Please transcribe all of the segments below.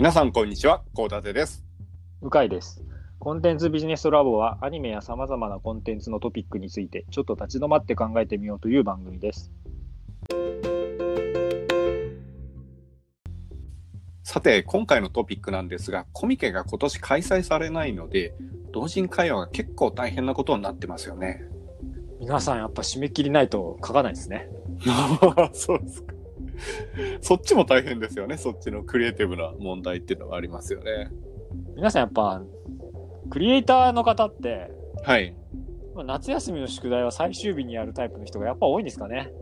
皆さん、こんにちは。高立です。向井です。コンテンツビジネスラボはアニメや様々なコンテンツのトピックについてちょっと立ち止まって考えてみようという番組です。さて、今回のトピックなんですが、コミケが今年開催されないので、同人会話が結構大変なことになってますよね。皆さんやっぱ締め切りないと書かないですね。そうですか。そっちも大変ですよね。そっちのクリエイティブな問題っていうのはありますよね。皆さんやっぱクリエイターの方ってはい。まあ夏休みの宿題は最終日にやるタイプの人がやっぱ多いんですかね。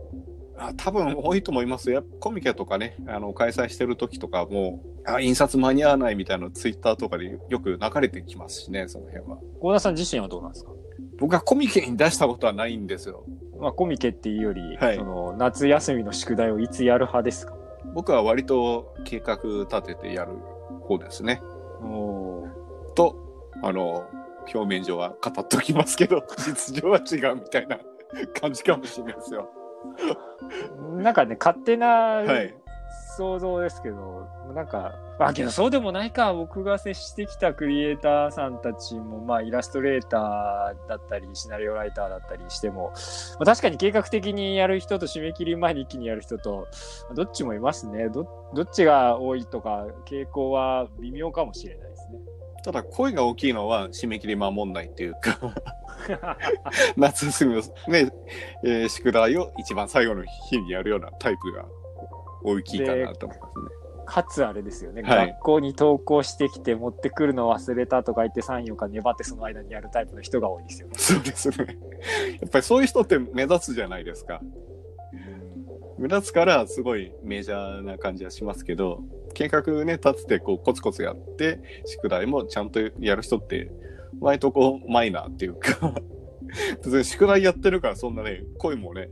あ多分多いと思いますよ。コミケとかね、あの、開催してる時とかも、あ、印刷間に合わないみたいなのツイッターとかでよく流れてきますしね、その辺は。幸田さん自身はどうなんですか？僕はコミケに出したことはないんですよ。まあコミケっていうより、はいその夏休みの宿題をいつやる派ですか？僕は割と計画立ててやる方ですね。おーと、あの、表面上は語っておきますけど、実情は違うみたいな感じかもしれないですよ。なんかね、勝手なはい。想像ですけど、なんか、まあけどそうでもないか、僕が接してきたクリエイターさんたちも、まあイラストレーターだったり、シナリオライターだったりしても、まあ、確かに計画的にやる人と締め切り前に一気にやる人と、どっちもいますね。どどっちが多いとか、傾向は微妙かもしれないですね。ただ、声が大きいのは締め切り守んないっていうか、夏休みのね、えー宿題を一番最後の日にやるようなタイプが大きいかなと思いますね。かつあれですよね、はい学校に登校してきて持ってくるの忘れたとか言って3、4日粘ってその間にやるタイプの人が多いですよね。そうですね。やっぱりそういう人って目立つじゃないですか。目立つからすごいメジャーな感じはしますけど、計画ね、立ててこうコツコツやって、宿題もちゃんとやる人って、割とこうマイナーっていうか、別に宿題やってるからそんなね、声もね、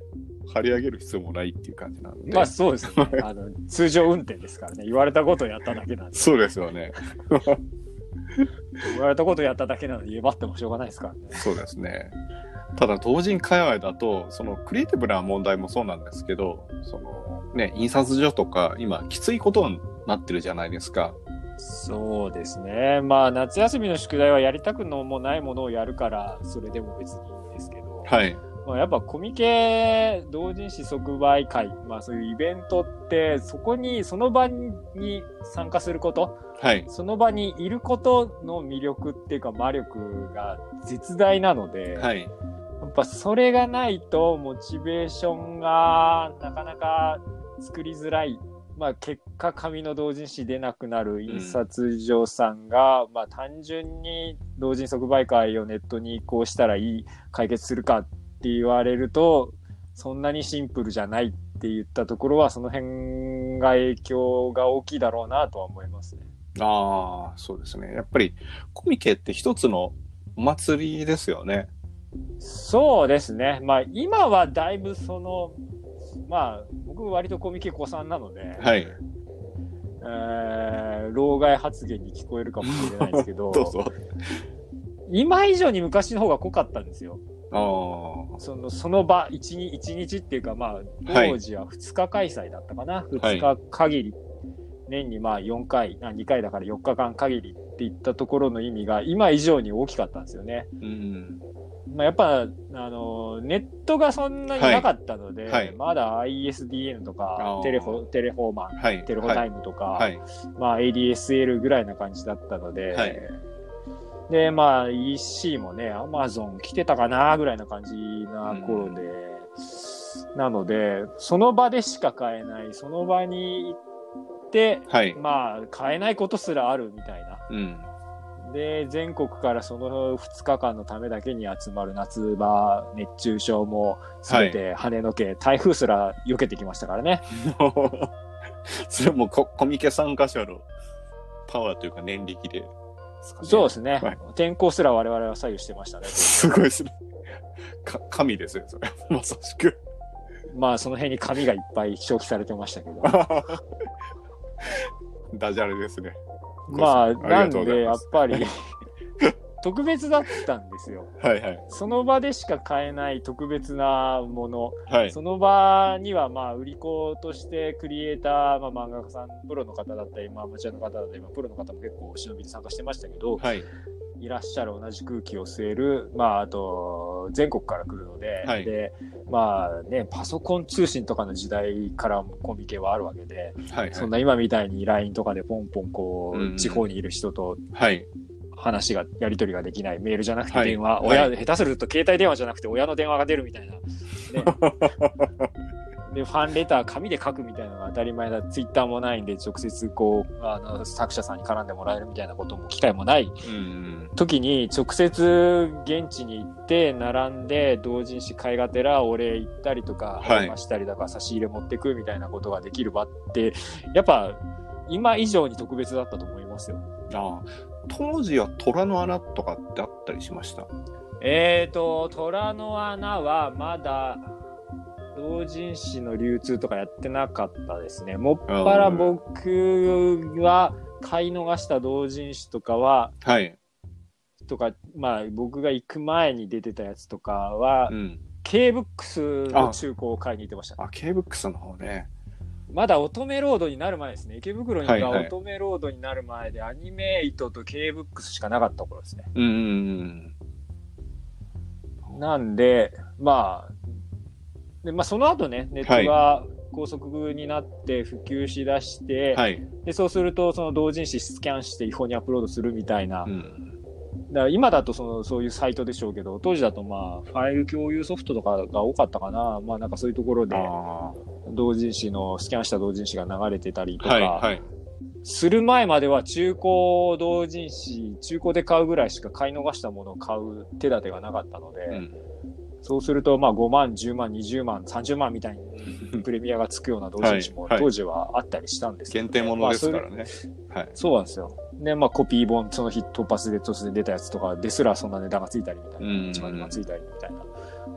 張り上げる必要もないっていう感じなんで。まあそうですよね。あの通常運転ですからね。言われたことをやっただけなんで。そうですよね。言われたことをやっただけなのえばってもしょうがないですからね。そうですね。ただ、同人界隈だと、そのクリエイティブな問題もそうなんですけど、そのね、印刷所とか、今、きついことになってるじゃないですか。そうですね。まあ夏休みの宿題はやりたくのもないものをやるから、それでも別にいいんですけど、はい。まあ、やっぱコミケ同人誌即売会、まあそういうイベントって、そこに、その場に参加すること、はい。その場にいることの魅力っていうか魔力が絶大なので、はい。やっぱそれがないとモチベーションがなかなか作りづらい。まあ結果紙の同人誌出なくなる印刷所さんが、まあ単純に同人即売会をネットに移行したらいい解決するかって言われるとそんなにシンプルじゃないって言ったところはその辺が影響が大きいだろうなとは思いますね。ああ、そうですね。やっぱり、コミケって一つのお祭りですよね。そうですね。まあ今はだいぶその、まあ僕割とコミケ子さんなので、はい。えー老害発言に聞こえるかもしれないですけど、どうぞ。今以上に昔の方が濃かったんですよ。ああ。そのその場一日、一日っていうか、まあ、はい当時は2日開催だったかな。はい2日限り、年にまあ4回、あ2回だから4日間限りっていったところの意味が今以上に大きかったんですよね。うん。まあ、やっぱ、あの、ネットがそんなになかったので、はいはいまだ ISDN とあかー、テレフォ、テレフォーマン、はい。テレフォタイムとか、はい。まあ ADSL ぐらいな感じだったので、はいで、まあ EC もね、Amazon 来てたかなぐらいな感じな頃で、なので、その場でしか買えない、その場に行って、はい。まあ買えないことすらあるみたいな。うん。で、全国からその2日間のためだけに集まる夏場熱中症も全て跳ねのけ、台風すら避けてきましたからね。それもココミケ参加者のパワーというか念力で、そうですね、はい天候すら我々は左右してましたね。すごいですね。か神ですよ、それ。まさしく。まあその辺に紙がいっぱい消費されてましたけど。ダジャレですね。まあ、なんで、やっぱり、特別だったんですよ。はいはい。その場でしか買えない特別なもの。はい。その場には、まあ、売り子としてクリエイター、まあ、漫画家さん、プロの方だったり、まあ、アマチュアの方だったり、まあ、プロの方も結構忍びで参加してましたけど、はい。いらっしゃる同じ空気を吸える、まあ、あと、全国から来るので、はいで、まあね、パソコン通信とかの時代からコミケはあるわけで、はい。そんな今みたいに LINE とかでポンポンこう、うん地方にいる人とはい。話が、やり取りができない、メールじゃなくてはい電話、はい親、下手すると携帯電話じゃなくて親の電話が出るみたいな。ね で、ファンレター紙で書くみたいなのが当たり前だ。ツイッターもないんで、直接こう、あの、作者さんに絡んでもらえるみたいなことも機会もないうん。時に、直接現地に行って、並んで、同人誌買いがてらお礼行ったりとか、はい励ましたりだから差し入れ持ってくみたいなことができる場って、やっぱ、今以上に特別だったと思いますよ。ああ。当時は虎の穴とかってあったりしました？えーと、虎の穴はまだ、同人誌の流通とかやってなかったですね。もっぱら僕は買い逃した同人誌とかは、はい。とか、まあ僕が行く前に出てたやつとかはう、ん。K ブックスの中古を買いに行ってました。あ、K ブックスの方ね。まだ乙女ロードになる前ですね。池袋にが乙女ロードになる前で、アニメイトと K ブックスしかなかった頃ですね。うんうんなんで、まあ、でまあ、その後ね、ネットが高速になって普及しだして、うん。はい。でそうすると、その同人誌スキャンして違法にアップロードするみたいな、うん。だから今だとそのそういうサイトでしょうけど、当時だとまあ、ファイル共有ソフトとかが多かったかな、まあなんかそういうところで、あ同人誌の、スキャンした同人誌が流れてたりとあ。か、はいはい。する前までは中古同人誌、中古で買うぐらいしか買い逃したものを買う手立てがなかったので、うん。そうすると、まあ5万、10万、20万、30万みたいに プレミアがつくような同人誌もはいはい当時はあったりしたんですけど、限定ものですからまあそ。はい。そうなんですよ。で、まあコピー本、その日突発で突然出たやつとかですらそんな値段がついたりみたいな、うん1万、2万ついたりみたいな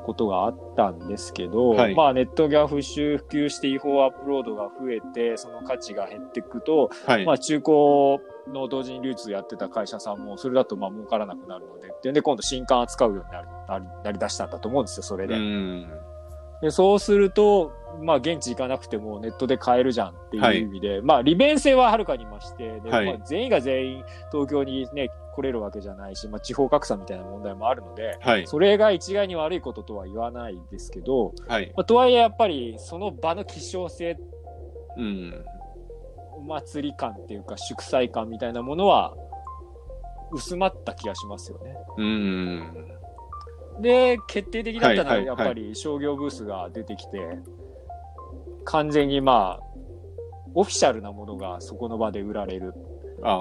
ことがあったんですけど、はいまあネットが普及普及して違法アップロードが増えて、その価値が減っていくと、はい。まあ中古の同時に流通やってた会社さんも、それだとまあ儲からなくなるので、で、で今度新刊扱うようになりなりなりだしたんだと思うんですよ、それで。うん。でそうすると、まあ現地行かなくてもネットで買えるじゃんっていう意味で、まあ利便性ははるかに増して、ではいまあ、全員が全員東京にね、来れるわけじゃないし、まあ地方格差みたいな問題もあるので、はい。それが一概に悪いこととは言わないですけど、はい。まあ、とはいえやっぱりその場の希少性うん。お祭り感っていうか祝祭感みたいなものは薄まった気がしますよね。うん。で、決定的だったのははいはいはいやっぱり商業ブースが出てきて、完全にまあ、オフィシャルなものがそこの場で売られる。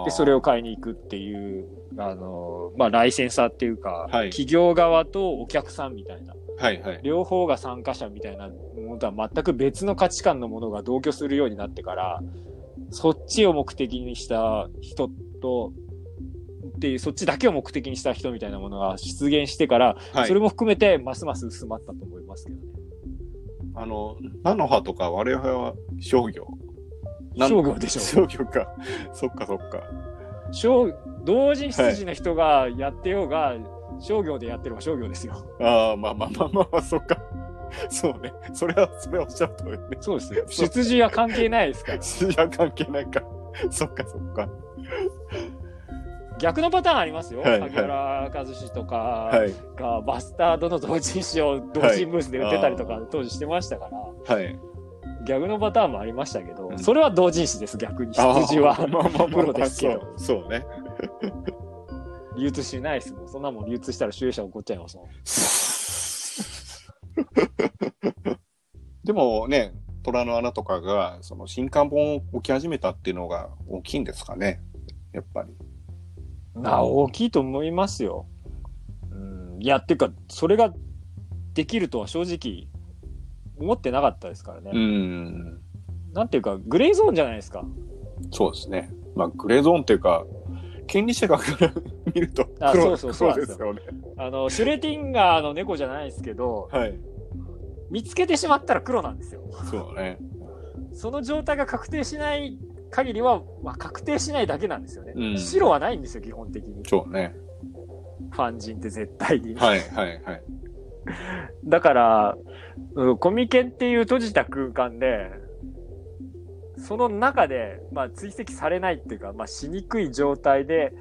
で、それを買いに行くっていう、あの、まあ、ライセンサーっていうか、はい企業側とお客さんみたいな、はいはい。両方が参加者みたいなものとは全く別の価値観のものが同居するようになってから、そっちを目的にした人と、っていう、そっちだけを目的にした人みたいなものが出現してから、はい。それも含めてますます薄まったと思いますけどね。あの、菜の葉とか我々は商業。商業でしょ商業 か。そっかそっか。商同人出自の人がやってようが、商業でやってれば商業ですよ。ああ、まあまあまあまあ、そっか。そうね。それは、それはおっしゃる通りね。そうですよ。出自は関係ないですから。筋は関係ないか。そっかそっか。逆のパターンありますよ。はい萩原和志とかはい。がバスタードの同人誌を同人ブースで売ってたりとか当時してましたから、はい。逆のパターンもありましたけど、うんそれは同人誌です、逆に。出ああ自は まあまあまあプロですけどそう。そうね。流通しないですもん。そんなもん流通したら収益者怒っちゃいますもん。でもね、虎の穴とかが、その新刊本を置き始めたっていうのが大きいんですかね。やっぱり。あ大きいと思いますよ。うん、いや、っていうか、それができるとは正直思ってなかったですからね。うん。なんていうか、グレーゾーンじゃないですか。そうですね。まあ、グレーゾーンっていうか、権利者がから見ると黒あそうそうそうですよね。あの、シュレティンガーの猫じゃないですけど、はい。見つけてしまったら黒なんですよ。そうね。その状態が確定しない限りは、まあ、確定しないだけなんですよね。うん白はないんですよ、基本的に。そうね。ファン人って絶対に。はいはいはい。だから、うんコミケっていう閉じた空間で、その中で、まあ、追跡されないっていうか、まあ、しにくい状態で、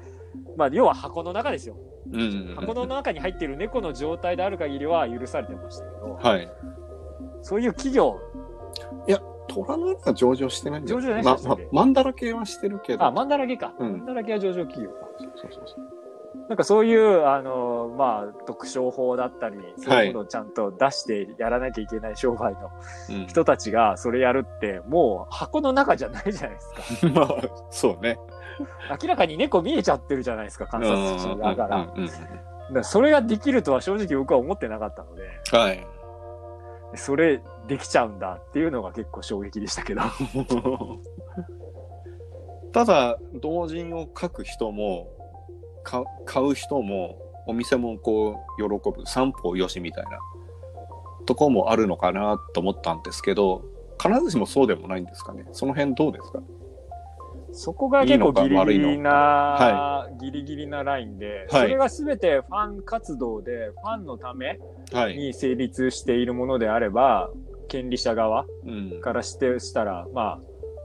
まあ、要は箱の中ですよ。うんうんうん。箱の中に入っている猫の状態である限りは許されてましたけど、はい。そういう企業、虎のは上場してないん上場じゃないまですよそれ、まマンダラ系はしてるけど。あ、マンダラゲか。うんマンダラゲは上場企業か。そうそうそう。なんかそういう、あの、まあ、特商法だったり、そういうものをちゃんと出してやらなきゃいけない商売のうん人たちがそれやるって、もう箱の中じゃないじゃないですか。まあ、そうね。明らかに猫見えちゃってるじゃないですか、観察者だから。だかうんうんうんらそれができるとは正直僕は思ってなかったので、はい。それできちゃうんだっていうのが結構衝撃でしたけど。ただ、同人を書く人も、か買う人も、お店もこう、喜ぶ、三方よしみたいなとこもあるのかなと思ったんですけど、必ずしもそうでもないんですかね。その辺どうですか？そこが結構ギリギリいいのか悪いギリギリなラインで、はいそれが全てファン活動で、ファンのためはい。に成立しているものであれば、権利者側うん。からしてしたら、まあ、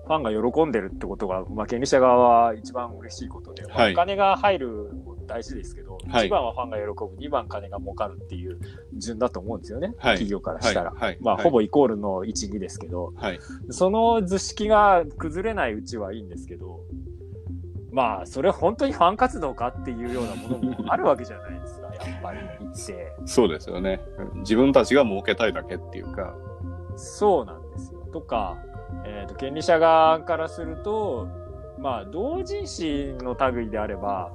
ファンが喜んでるってことが、まあ、権利者側は一番嬉しいことで、まあはいお金が入るも大事ですけど、はい一番はファンが喜ぶ、二番金が儲かるっていう順だと思うんですよね、はい企業からしたら。まあ、はいほぼイコールの1、2ですけど、はい。その図式が崩れないうちはいいんですけど、まあ、それ本当にファン活動かっていうようなものもあるわけじゃないですか、やっぱり言って。そうですよね。自分たちが儲けたいだけっていうか。そうなんですよ。とか、えっ、と、権利者側からすると、まあ、同人誌の類であれば、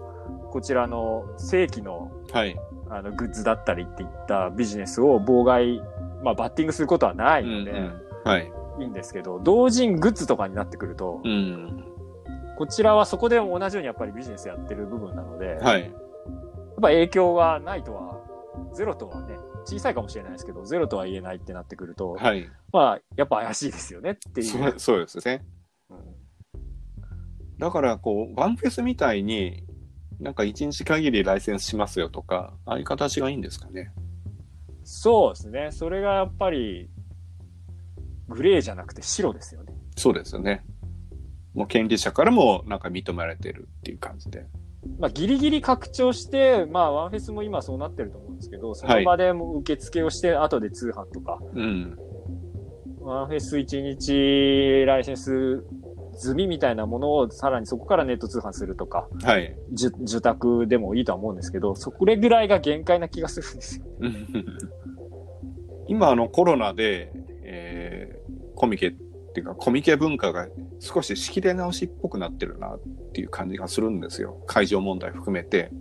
こちらの正規のはい。あのグッズだったりっていったビジネスを妨害、まあ、バッティングすることはないので、うんうんはい。いいんですけど、同人グッズとかになってくると、うん。こちらはそこで同じようにやっぱりビジネスやってる部分なので、やっはい。ぱ影響がないとは、ゼロとはね、小さいかもしれないですけど、ゼロとは言えないってなってくると、はい。まあ、やっぱ怪しいですよねっていう。そうですね。うんだから、こう、ワンフェスみたいに、なんか一日限りライセンスしますよとか、ああいう形がいいんですかね。そうですね。それがやっぱり、グレーじゃなくて白ですよね。そうですよね。もう権利者からもなんか認められてるっていう感じで。まあ、ギリギリ拡張して、まあ、ワンフェスも今そうなってると思うんですけど、その場でも受付をして、後で通販とか、うん。ワンフェス1日ライセンス済みみたいなものをさらにそこからネット通販するとか、はい。受受託でもいいとは思うんですけど、それぐらいが限界な気がするんですよ。今、あの、コロナで、えーコミケっていうか、コミケ文化が少し仕切り直しっぽくなってるなっていう感じがするんですよ。会場問題含めて。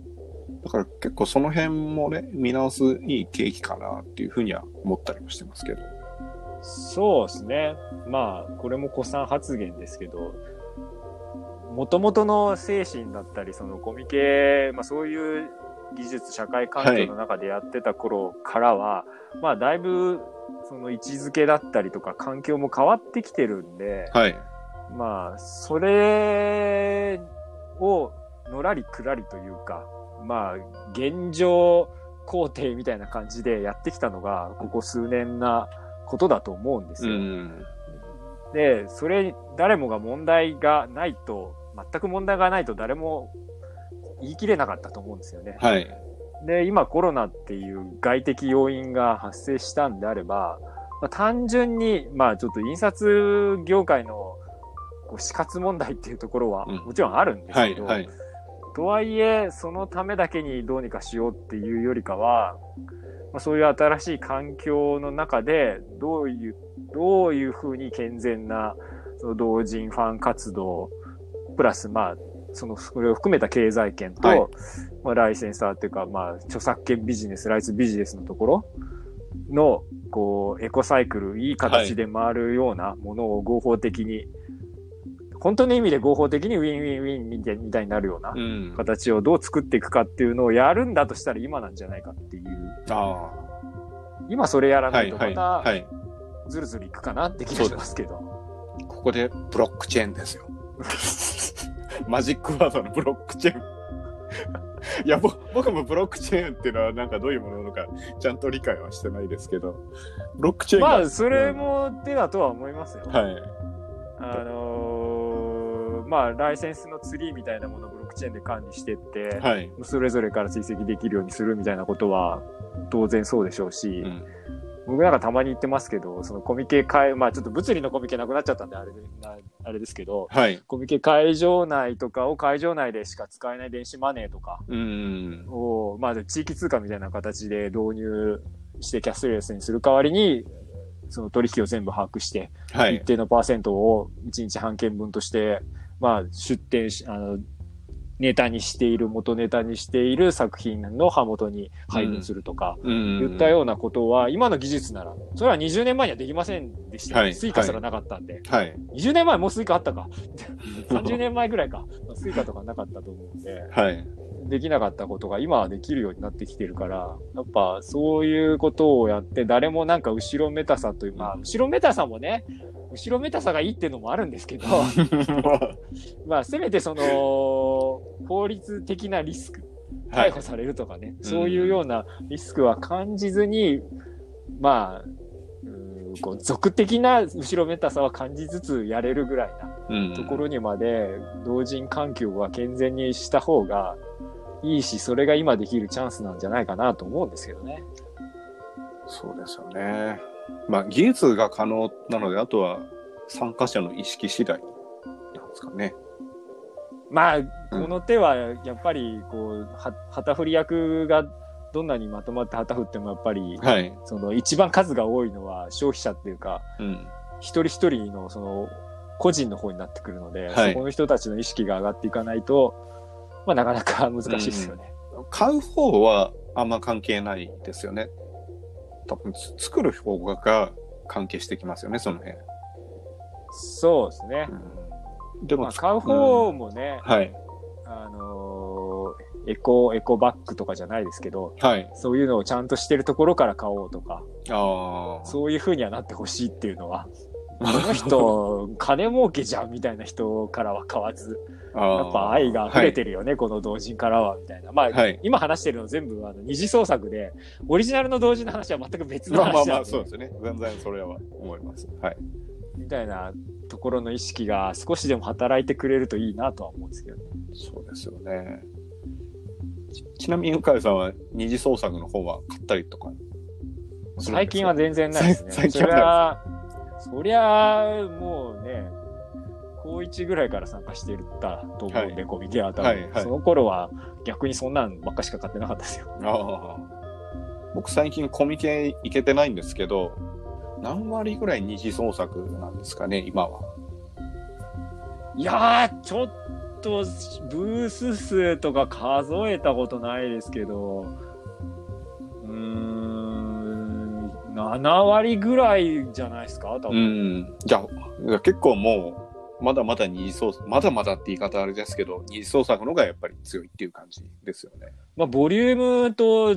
だから結構その辺もね、見直すいい契機かなっていうふうには思ったりもしてますけど。そうですね。まあ、これも古参発言ですけど、元々の精神だったり、そのコミケ、まあそういう技術、社会環境の中でやってた頃からは、まあだいぶ、その位置づけだったりとか環境も変わってきてるんで、はい。まあ、それをのらりくらりというか、まあ、現状肯定みたいな感じでやってきたのが、ここ数年なことだと思うんですうよ。ん。で、それ、誰もが問題がないと、全く問題がないと誰も言い切れなかったと思うんですよね。はい。で、今コロナっていう外的要因が発生したんであれば、まあ、単純に、まあちょっと印刷業界のこう死活問題っていうところはうんもちろんあるんですはい。けど、はい。とはいえ、そのためだけにどうにかしようっていうよりかは、まあ、そういう新しい環境の中で、どういう、どういうふうに健全な、その同人ファン活動、プラス、まあ、その、それを含めた経済圏と、はい。まあ、ライセンサーっていうか、まあ、著作権ビジネス、ライツビジネスのところの、こう、エコサイクル、いい形で回るようなものを合法的に、本当の意味で合法的にウィンウィンウィンみたいになるようなうん。形をどう作っていくかっていうのをやるんだとしたら今なんじゃないかっていう。あ今それやら。ないとはい。またはい。ずるずるいくかなって気がしますけど。ここでブロックチェーンですよ。マジックワードのブロックチェーン。いや、ぼ僕もブロックチェーンっていうのはなんかどういうものなのかちゃんと理解はしてないですけど、ブロックチェーンがまあ、それも手だとは思いますよ。はい。あのーまあ、ライセンスのツリーみたいなものをブロックチェーンで管理してって、はい。それぞれから追跡できるようにするみたいなことは当然そうでしょうし、うん。僕なんかたまに言ってますけど、そのコミケ会、まあちょっと物理のコミケなくなっちゃったんであれでなあれですけど、はい。コミケ会場内とかを会場内でしか使えない電子マネーとかうん。を、まあ地域通貨みたいな形で導入してキャッシュレスにする代わりに、その取引を全部把握して、はい。一定のパーセントを一次版権分として、まあ出展し、あの、ネタにしている、元ネタにしている作品の版元に配分するとか、うん。言ったようなことは、今の技術なら、それは20年前にはできませんでしたよ。はいスイカすらなかったんで。はい。20年前もうスイカあったか。30年前ぐらいか。スイカとかなかったと思うんで、はい。できなかったことが今はできるようになってきてるから、やっぱそういうことをやって、誰もなんか後ろめたさという、まあ、後ろめたさもね、後ろめたさがいいっていうのもあるんですけど、まあ、せめてその、法律的なリスク、はい逮捕。されるとかね、そういうようなリスクは感じずに、まあ、うーんこう俗的な後ろめたさは感じつつやれるぐらいなうんところにまで同人環境は健全にした方がいいし、それが今できるチャンスなんじゃないかなと思うんですけどね。そうですよね。まあ、技術が可能なので、あとは参加者の意識次第なんですかね。まあ、この手はやっぱりこう、は旗振り役がどんなにまとまって旗振ってもやっぱり、はい。その一番数が多いのは消費者っていうか、うん。一人一人のその個人の方になってくるので、はいそこの人たちの意識が上がっていかないと、まあなかなか難しいですよね。買う方はあんま関係ないですよね。多分つ作る方が関係してきますよね、その辺。そうですね。でも、まあ、買う方もね、はい。あのーエコ、エコバッグとかじゃないですけど、はい。そういうのをちゃんとしてるところから買おうとか、ああ。そういう風にはなってほしいっていうのは、この人、金儲けじゃんみたいな人からは買わず、あやっぱ愛が溢れてるよね、この同人からは、みたいな。まあ、はい今話してるの全部あの二次創作で、オリジナルの同人の話は全く別のまあまあまあ、話なんで、そうですね。全然それは思います。はい。みたいなところの意識が少しでも働いてくれるといいなとは思うんですけどね。そうですよね。ちちなみに、向井さんは二次創作の方は買ったりとか最近は全然ないですね。最近はそりゃ、もうね、高一ぐらいから参加してたと思うんで、はコミケは多分、はいはいその頃は逆にそんなんばっかしか買ってなかったですよ。ああ。僕最近コミケ行けてないんですけど、何割ぐらい二次創作なんですかね、今は。いやー、ちょっと、ブース数とか数えたことないですけど、7割ぐらいじゃないですか？多う分。ん。じゃあ、結構もう、まだまだ二次創作、まだまだって言い方あれですけど、二次創作の方がやっぱり強いっていう感じですよね。まあ、ボリュームと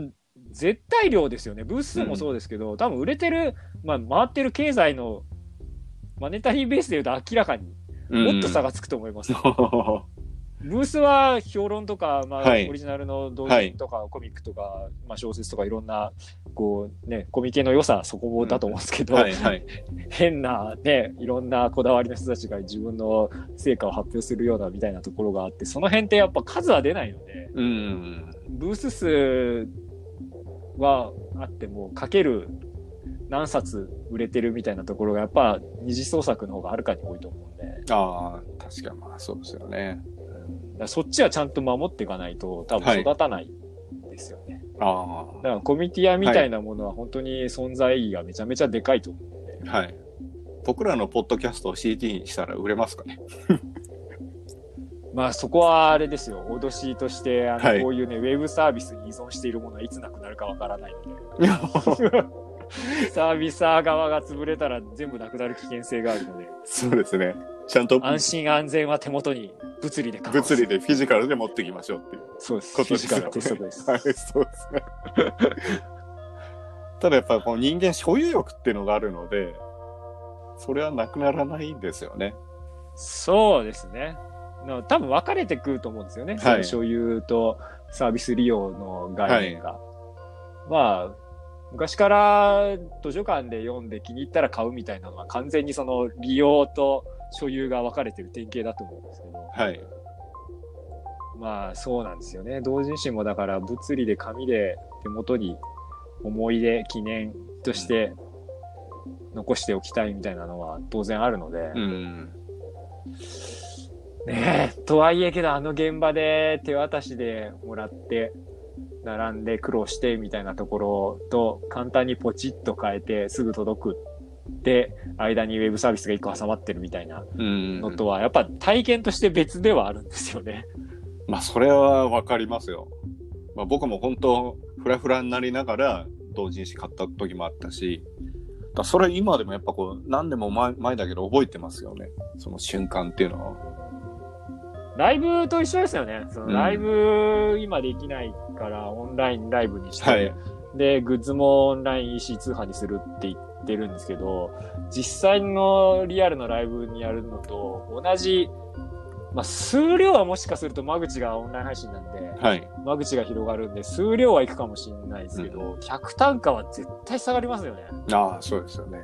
絶対量ですよね。ブース数もそうですけど、多分売れてる、まあ、回ってる経済のマネタリーベースで言うと明らかにもっと差が。がつくと思います。ブースは評論とか、まあはいオリジナルの同人とか、コミックとか、まあ、小説とかいろんな、こうね、コミケの良さ、そこだと思うんですけど、はいはい。変なね、いろんなこだわりの人たちが自分の成果を発表するようなみたいなところがあって、その辺ってやっぱ数は出ないので、うん。ブース数はあっても、かける何冊売れてるみたいなところが、やっぱ二次創作の方がはるかに多いと思うんで、ああ、確かにまあそうですよね。そっちはちゃんと守っていかないと、多分育たないですよね。あだからコミティアみたいなものは本当に存在意義がめちゃめちゃでかいと思うんで、あ、はい。僕らのポッドキャストを CD にしたら売れますかね？まあそこはあれですよ、脅しとして、あの、はいこういうね、ウェブサービスに依存しているものはいつなくなるかわからないので、サービサー側が潰れたら全部なくなる危険性があるので、そうですね。ちゃんと安心安全は手元に物理で物理でフィジカルで持っていきましょうっていうそうです。ことですよね。フィジカル鉄則です。はい、そうですね。ただやっぱこう人間所有欲っていうのがあるので、それはなくならないんですよね。そうですね。の多分分かれてくると思うんですよね。はいその所有とサービス利用の概念が。まあ、昔から図書館で読んで気に入ったら買うみたいなのは完全にその利用と所有が分かれてる典型だと思うんですけど。はい。まあそうなんですよね。同人誌もだから物理で紙で手元に思い出、記念として残しておきたいみたいなのは当然あるので。うん。ねえ、とはいえけどあの現場で手渡しでもらって、並んで苦労してみたいなところと簡単にポチッと変えてすぐ届くで、間にウェブサービスが一個挟まってるみたいなうん。のとは、やっぱ体験として別ではあるんですよね。まあ、それはわかりますよ。まあ、僕も本当、フラフラになりながら、同人誌買った時もあったし、だそれ今でもやっぱこう、何でも前前だけど覚えてますよね。その瞬間っていうのは。ライブと一緒ですよね。そのうんライブ今できないからオンラインライブにして、はいで、グッズもオンライン EC 通販にするって言ってるんですけど、実際のリアルのライブにやるのと同じ、まあ、数量はもしかすると間口がオンライン配信なんで、はい。間口が広がるんで、数量はいくかもしれないですけど、客単価は絶対下がりますよね。ああ、そうですよね。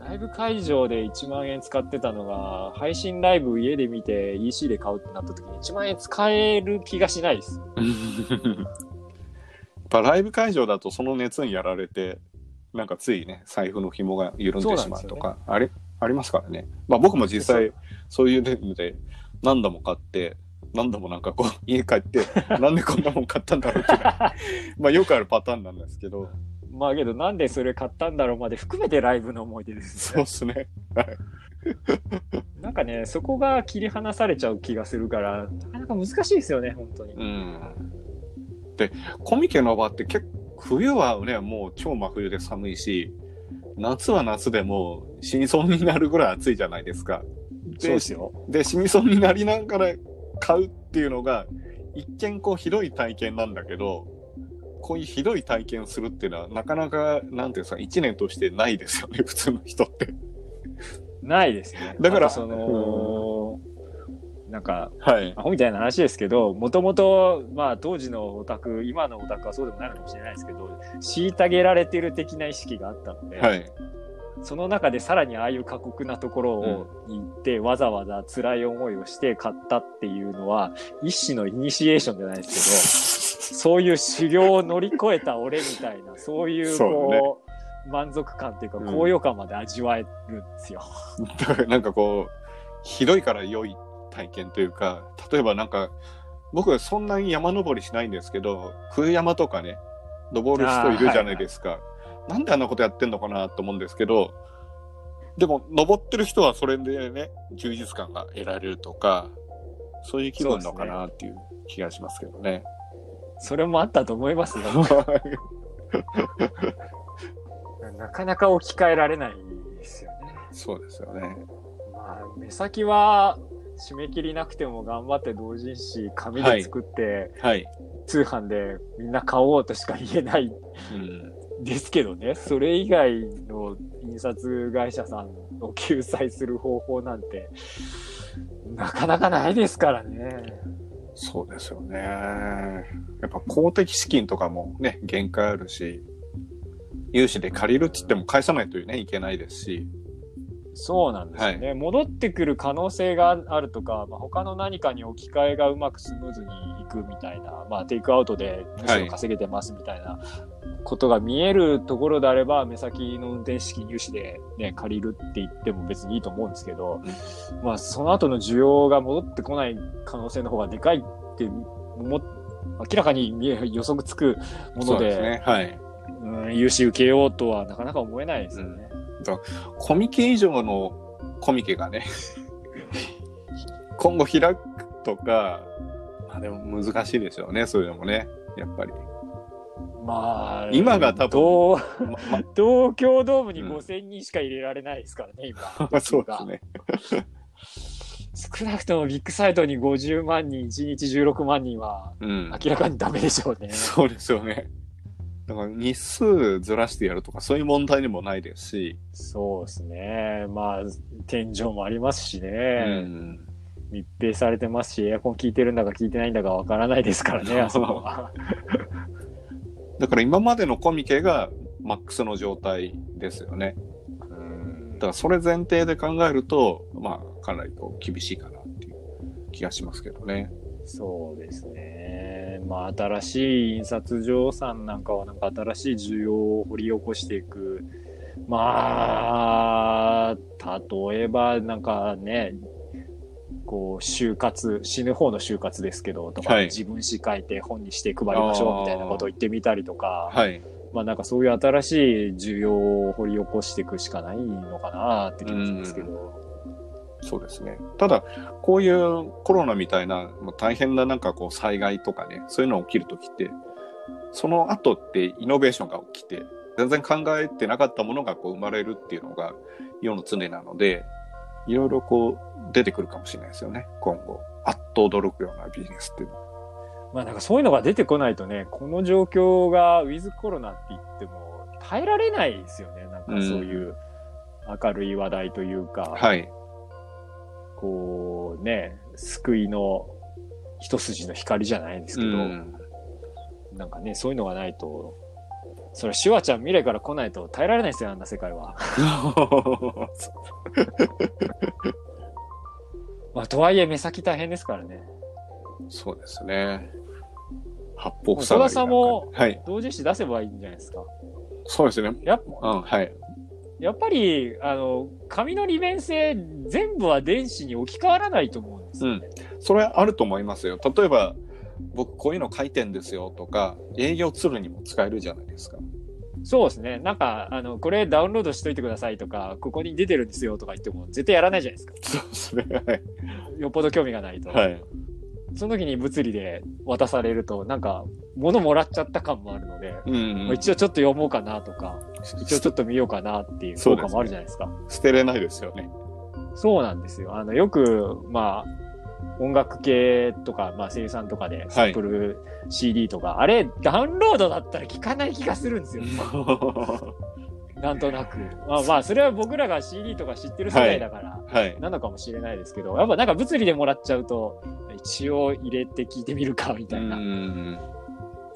ライブ会場で1万円使ってたのが、配信ライブ家で見て EC で買うってなった時に1万円使える気がしないです。やっぱライブ会場だとその熱にやられて、なんかついね、財布の紐が緩んでしまうとか、あれ、ありますからね。まあ僕も実際、そういうので何度も買って、何度もなんかこう、家帰って、なんでこんなもん買ったんだろうってまあよくあるパターンなんですけど、まあけどなんでそれ買ったんだろうまで含めてライブの思い出ですよそうね。ですね。なんかね、そこが切り離されちゃう気がするから、なかなか難しいですよね、本当に。うん。で、コミケの場って結構、冬はね、もう超真冬で寒いし、夏は夏でもう死にそうになるぐらい暑いじゃないですか。そうですよ。で、死にそうになりながら買うっていうのが、一見こうひどい体験なんだけど、こういうひどい体験をするっていうのは、なかなか、なんていうんですか、一年としてないですよね、普通の人って。ないですね。だからその、なんか、はい。アホみたいな話ですけど、もともと、まあ当時のオタク、今のオタクはそうでもないのかもしれないですけど、虐げられてる的な意識があったので、はい。その中でさらにああいう過酷なところをに行って、わざわざ辛い思いをして買ったっていうのは、一種のイニシエーションじゃないですけど、そういう修行を乗り越えた俺みたいな、そういうそうね満足感っていうか、うん高揚感まで味わえるんですよ。だからなんかこう、ひどいから良い体験というか、例えばなんか、僕そんなに山登りしないんですけど、冬山とかね、登る人いるじゃないですか。なんであんなことやってんのかなと思うんですけど、でも登ってる人はそれでね、充実感が得られるとか、そういう気分のかなっていう気がしますけどね。それもあったと思いますよ。なかなか置き換えられないですよね。そうですよね。まあ、目先は締め切りなくても頑張って同人誌、紙で作って、はい。通販でみんな買おうとしか言えないうん。ですけどね。それ以外の印刷会社さんを救済する方法なんて、なかなかないですからね。そうですよね。やっぱ公的資金とかもね、限界あるし、融資で借りるっつっても返さないとね、いけないですし。そうなんですよね。戻ってくる可能性があるとか、まあ、他の何かに置き換えがうまくスムーズにいくみたいな、まあ、テイクアウトでむしろ稼げてますみたいなことが見えるところであれば、目先の運転資金融資で、ね、借りるって言っても別にいいと思うんですけど、まあ、その後の需要が戻ってこない可能性の方がでかいっても明らかに見え予測つくものでですね。はい。うん、融資受けようとはなかなか思えないですよね。コミケ以上のコミケがね、今後開くとか、まあでも難しいですよね、そういうのもね。やっぱり。まあ、今が多分東まま 東京ドームにうん5000人しか入れられないですからね、今。あ、そうですね。少なくともビッグサイトに50万人、1日16万人はうん。明らかにダメでしょうね。そうですよね。だから日数ずらしてやるとかそういう問題でもないですし、そうですね。まあ、天井もありますしうね。ん、密閉されてますし、エアコン効いてるんだか効いてないんだかわからないですからね、あそこは。だから今までのコミケがマックスの状態ですよね。だからそれ前提で考えると、まあ、かなりこう厳しいかなっていう気がしますけどね。そうですね。まあ、新しい印刷所さんなんかは、なんか新しい需要を掘り起こしていく。まあ、例えば、なんかね、こう、就活、死ぬ方の就活ですけど、とか、はい自分詩書いて本にして配りましょうみたいなことを言ってみたりとか、はい。まあなんかそういう新しい需要を掘り起こしていくしかないのかなって気がしますけど。そうですね。ただ、こういうコロナみたいな、もう大変ななんかこう災害とかね、そういうのが起きるときって、その後ってイノベーションが起きて、全然考えてなかったものがこう生まれるっていうのが世の常なので、いろいろこう出てくるかもしれないですよね、今後。あっと驚くようなビジネスっていうのは。まあなんかそういうのが出てこないとね、この状況がウィズコロナって言っても耐えられないですよね。なんかそういう明るい話題というか、はい。こうね、救いの一筋の光じゃないですけど、うんなんかね、そういうのがないと、それシュワちゃん未来から来ないと耐えられないですよ、あんな世界は。まあとはいえ目先大変ですからね。そうですね。八方戸塞がり田さんもはい。同人誌出せばいいんじゃないですか。そうですね。やっうん、はい。やっぱり、あの、紙の利便性、全部は電子に置き換わらないと思うんですよね。それあると思いますよ。例えば、僕こういうの書いてんですよとか、営業ツールにも使えるじゃないですか。そうですね。なんか、あの、これダウンロードしといてくださいとか、ここに出てるんですよとか言っても、絶対やらないじゃないですか。そうですね。はい。よっぽど興味がないと。はい。その時に物理で渡されると、なんか、物もらっちゃった感もあるので、うん、まあ一応ちょっと読もうかなとか、一応ちょっと見ようかなっていう効果もあるじゃないですか。捨てれないですよね。そうなんですよ。あの、よく、まあ、音楽系とか、まあ、声優さんとかで、サンプル CD とか、あれ、ダウンロードだったら聞かない気がするんですよ。なんとなく。まあまあ、それは僕らが CD とか知ってる世代だから、はい。なのかもしれないですけど、やっぱなんか物理でもらっちゃうと、一応入れて聞いてみるか、みたいな。ん。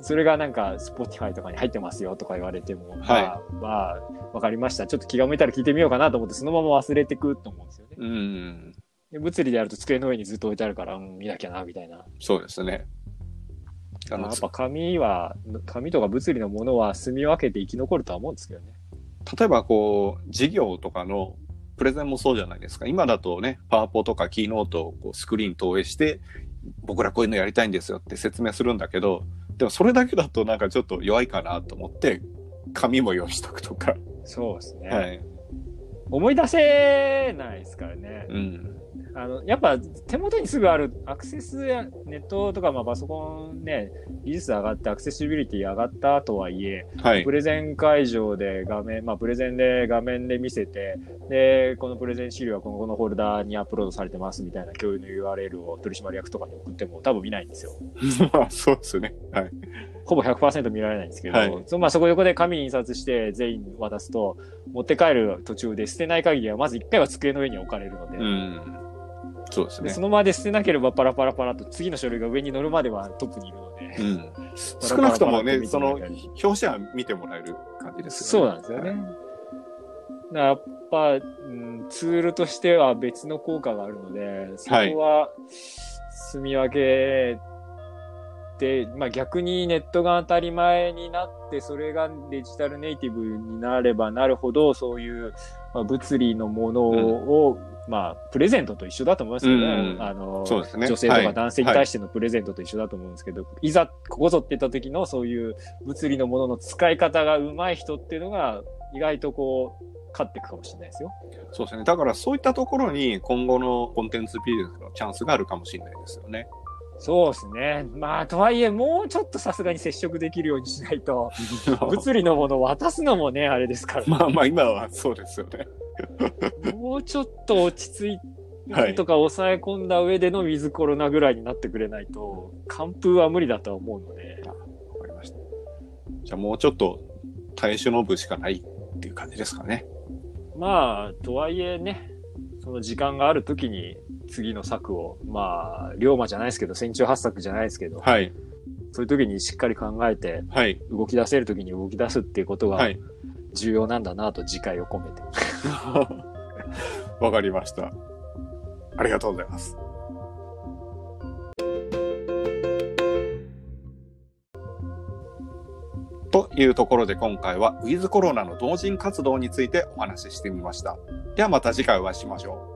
それがなんか、Spotify とかに入ってますよとか言われても、はいまあ、まあ、わかりました。ちょっと気が向いたら聞いてみようかなと思って、そのまま忘れてくと思うんですよね。うん。で物理でやると机の上にずっと置いてあるから、うん、見なきゃな、みたいな。そうですね。あのやっぱ紙は、紙とか物理のものは住み分けて生き残るとは思うんですけどね。例えばこう、事業とかのプレゼンもそうじゃないですか。今だとね、パワポとかキーノートをこうスクリーン投影して、僕らこういうのやりたいんですよって説明するんだけど、でもそれだけだとなんかちょっと弱いかなと思って、紙も用意しとくとか。そうですね。はい。思い出せないですからね。うん。あの、やっぱ手元にすぐあるアクセスやネットとか、まあパソコンね、技術上がってアクセシビリティ上がったとはいえ、はいプ。レゼン会場で画面、まあプレゼンで画面で見せて、で、このプレゼン資料はこのこのフォルダにアップロードされてますみたいな共有の URL を取締役とかに送っても多分見ないんですよ。まあそうですね。はい。ほぼ100%見られないんですけど、はいそまあそこ横で紙印刷して全員渡すと、持って帰る途中で捨てない限りはまず1回は机の上に置かれるので、うん。そうですねでそ。のままで捨てなければパラパラパラと次の書類が上に乗るまではトップにいるので、うん。少なくともね、その表紙は見てもらえる感じですそうよね。なんですよね。だやっぱ、うん、ツールとしては別の効果があるので、そこは住み分けて、まあ逆にネットが当たり前になって、それがデジタルネイティブになればなるほど、そういう、まあ、物理のものを、まあ、プレゼントと一緒だと思いますよね。うんあの、ね女性とはいか男性に対してのプレゼントと一緒だと思うんですけど、い、ざここぞって言った時のそういう物理のものの使い方が上手い人っていうのが、意外とこう、勝っていくかもしれないですよ。そうですね。だからそういったところに今後のコンテンツビジネスのチャンスがあるかもしれないですよね。そうですね。まあ、とはいえ、もうちょっとさすがに接触できるようにしないと、物理のものを渡すのもね、あれですから、まあまあ今はそうですよね。もうちょっと落ち着いて、はいとか抑え込んだ上でのウィズコロナぐらいになってくれないと、完封は無理だとは思うので、わかりました。じゃあもうちょっと耐え忍ぶしかないっていう感じですかね。まあ、とはいえね、その時間がある時に次の策を、まあ、龍馬じゃないですけど、戦中八策じゃないですけど、はい。そういう時にしっかり考えて、はい。動き出せる時に動き出すっていうことがはい。重要なんだなと次回を込めて。わかりました。ありがとうございます。というところで今回はウィズコロナの同人活動についてお話ししてみました。ではまた次回お会いしましょう。